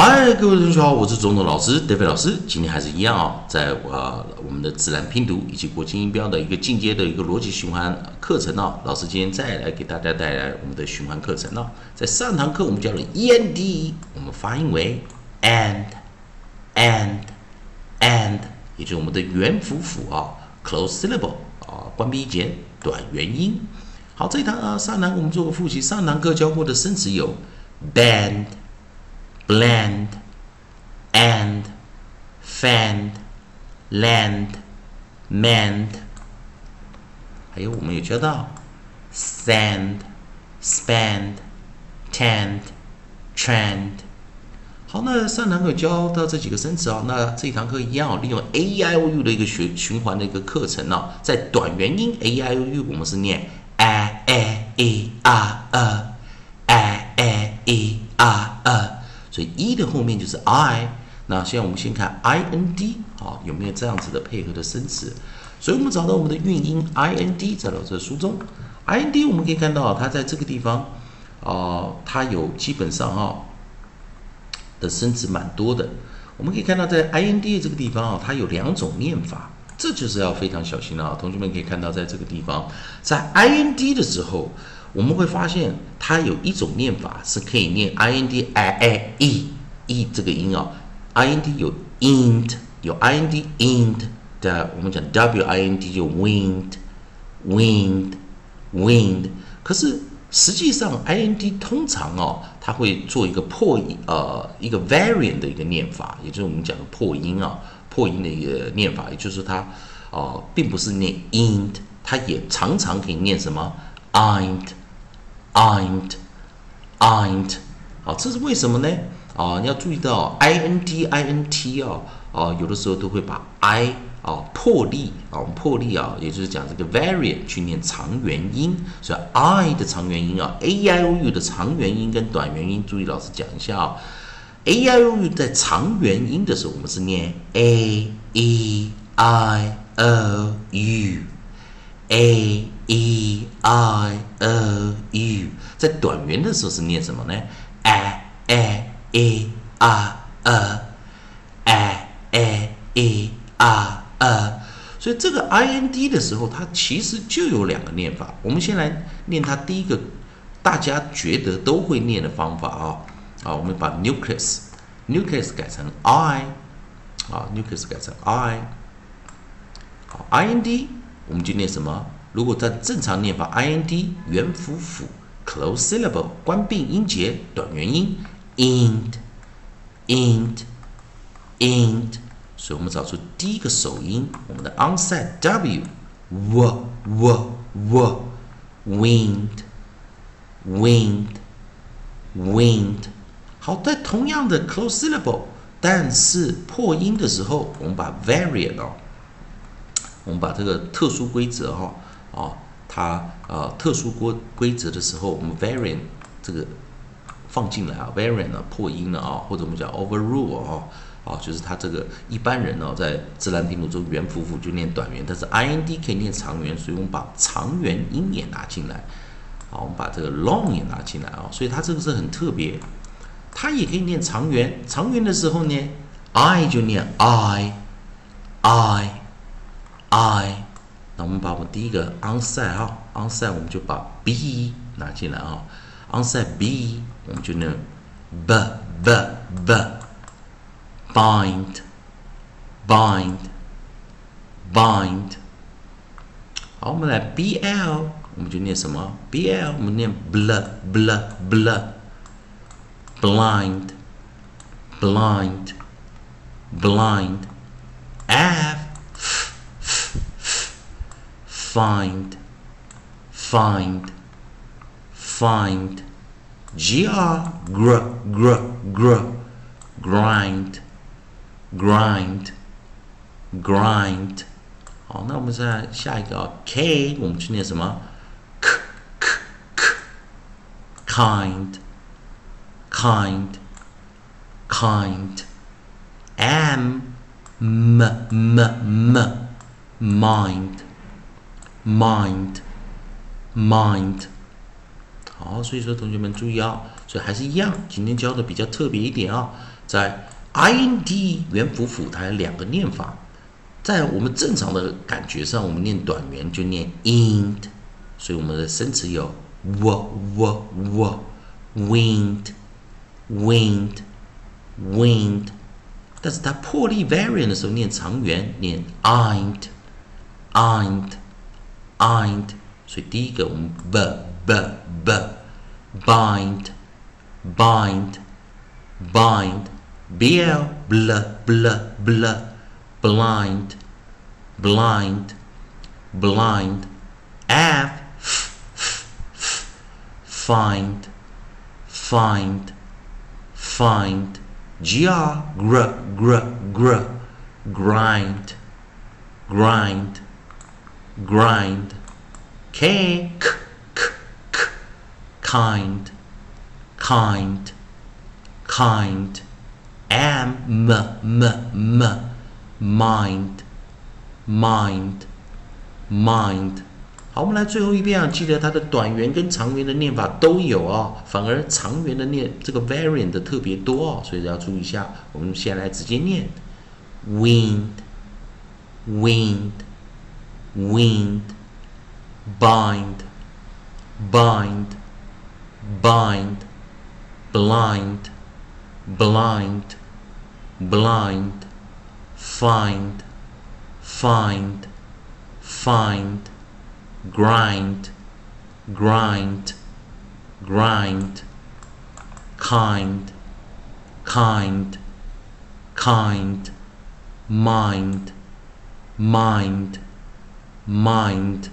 嗨，各位同学好，我是总统老师 David 老师。今天还是一样哦，在呃我们的自然拼读以及国际音标的一个进阶的一个逻辑循环课程哦。老师今天再来给大家带来我们的循环课程哦。在上堂课我们教了 e n d，我们发音为 and and and，也就是我们的元辅辅啊，close syllable 啊，关闭一节短元音。好，这一堂啊上堂我们做个复习，上堂课教过的生词有 band。Blend, and, fend, land, mend，还有我们有教到 sand, spend, tend, trend。好，那上堂课教到这几个生词啊，那这一堂课一样利用 a e i o u 的一个循循环的一个课程呢，在短元音 a e i o u 我们是念 a a e r e a a e r e。所以一的后面就是 i，那现在我们先看 i n d 啊，有没有这样子的配合的生词？所以我们找到我们的韵音 i n d，在到这书中，i n d 我们可以看到它在这个地方，啊，它有基本上哈的生词蛮多的。我们可以看到在 i n d 这个地方啊，它有两种念法，这就是要非常小心了啊。同学们可以看到，在这个地方，在 i n d 的时候。我们会发现，它有一种念法是可以念 i n d i i e e 这个音啊，i n d 有 int 有 i n d int 的，我们讲 w i n d 就 wind wind wind。可是实际上 i n d 通常哦，它会做一个破音呃一个 variant 的一个念法，也就是我们讲的破音啊，破音的一个念法，也就是它哦，并不是念 int，它也常常可以念什么 int。Ain't ain't 好，这是为什么呢？啊，你要注意到 i n d i n t 啊，啊，有的时候都会把 i 啊破例啊，我们破例啊，也就是讲这个 variant 去念长元音，所以 i 的长元音啊，a i o u 的长元音跟短元音，注意老师讲一下啊，a i o u 在长元音的时候，我们是念 a e i o u A E I O U，在短元的时候是念什么呢？a a e r e a a e r e，所以这个 i n d 的时候，它其实就有两个念法。我们先来念它第一个，大家觉得都会念的方法啊。啊，我们把 nucleus nucleus 改成 i 啊，nucleus 改成 i，好 i n d 我们就念什么？如果在正常念法，i n d 元辅辅，close syllable 关闭音节，短元音，int，int，int，所以我们找出第一个首音，我们的 onset w，w w w，wind，wind，wind。好，在同样的 close syllable，但是破音的时候，我们把 variant 哦，我们把这个特殊规则哈。啊，它呃特殊规规则的时候，我们 variant 这个放进来啊，variant 呢破音了啊，或者我们讲 overrule 啊，啊就是它这个一般人呢在自然拼读中元辅辅就念短元，但是 i n d 可以念长元，所以我们把长元音也拿进来，好，我们把这个 long 也拿进来啊，所以它这个是很特别，它也可以念长元，长元的时候呢，i 就念 i i i。那我们把我们第一个 onset 哈，onset 我们就把 b 拿进来啊，onset b 我们就能 b b b bind bind bind 好，我们来 bl 我们就念什么 bl 我们念 bl bl bl blind blind blind f find, find, find. Gr, gr, gr, gr, grind, grind, grind。好，那我们再下一个啊，K，我们去念什么？k k k kind, kind, kind. M, m, m, m, mind mind mind，好，所以说同学们注意啊， 所以还是一样，今天教的比较特别一点啊，在 ing 元辅辅它有两个念法，在我们正常的感觉上，我们念短元就念 ind，所以我们的生词有 w w w wind wind wind，但是它破例 variant 的时候念长元，念 ind ind eint süddigung um b b b. Bind bind bind. Bl bl bl bl. Blind blind blind. F f f, f. Find find find. Gr gr gr gr. Grind grind grind k k k k kind kind kind am m m m mind mind mind 好，我们来最后一遍啊，记得它的短元跟长元的念法都有哦，反而长元的念这个 variant 的特别多哦，所以要注意一下。我们先来直接念 wind wind Wind bind bind bind blind blind blind find find find grind grind grind kind kind kind mind mind mind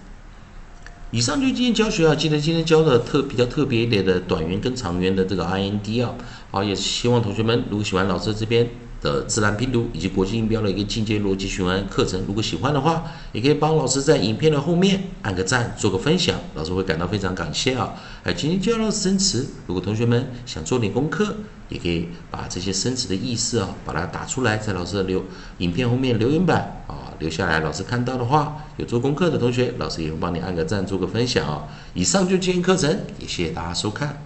以上就今天教学啊，记得今天教的特比较特别一点的短元跟长元的这个 IND 啊，好，也希望同学们如果喜欢老师这边的自然拼读以及国际音标的一个进阶逻辑循环课程，如果喜欢的话，也可以帮老师在影片的后面按个赞，做个分享，老师会感到非常感谢啊。哎，今天教到生词，如果同学们想做点功课，也可以把这些生词的意思啊，把它打出来，在老师的留影片后面留言板啊。留下来，老师看到的话，有做功课的同学，老师也会帮你按个赞，做个分享啊。以上就今天课程，也谢谢大家收看。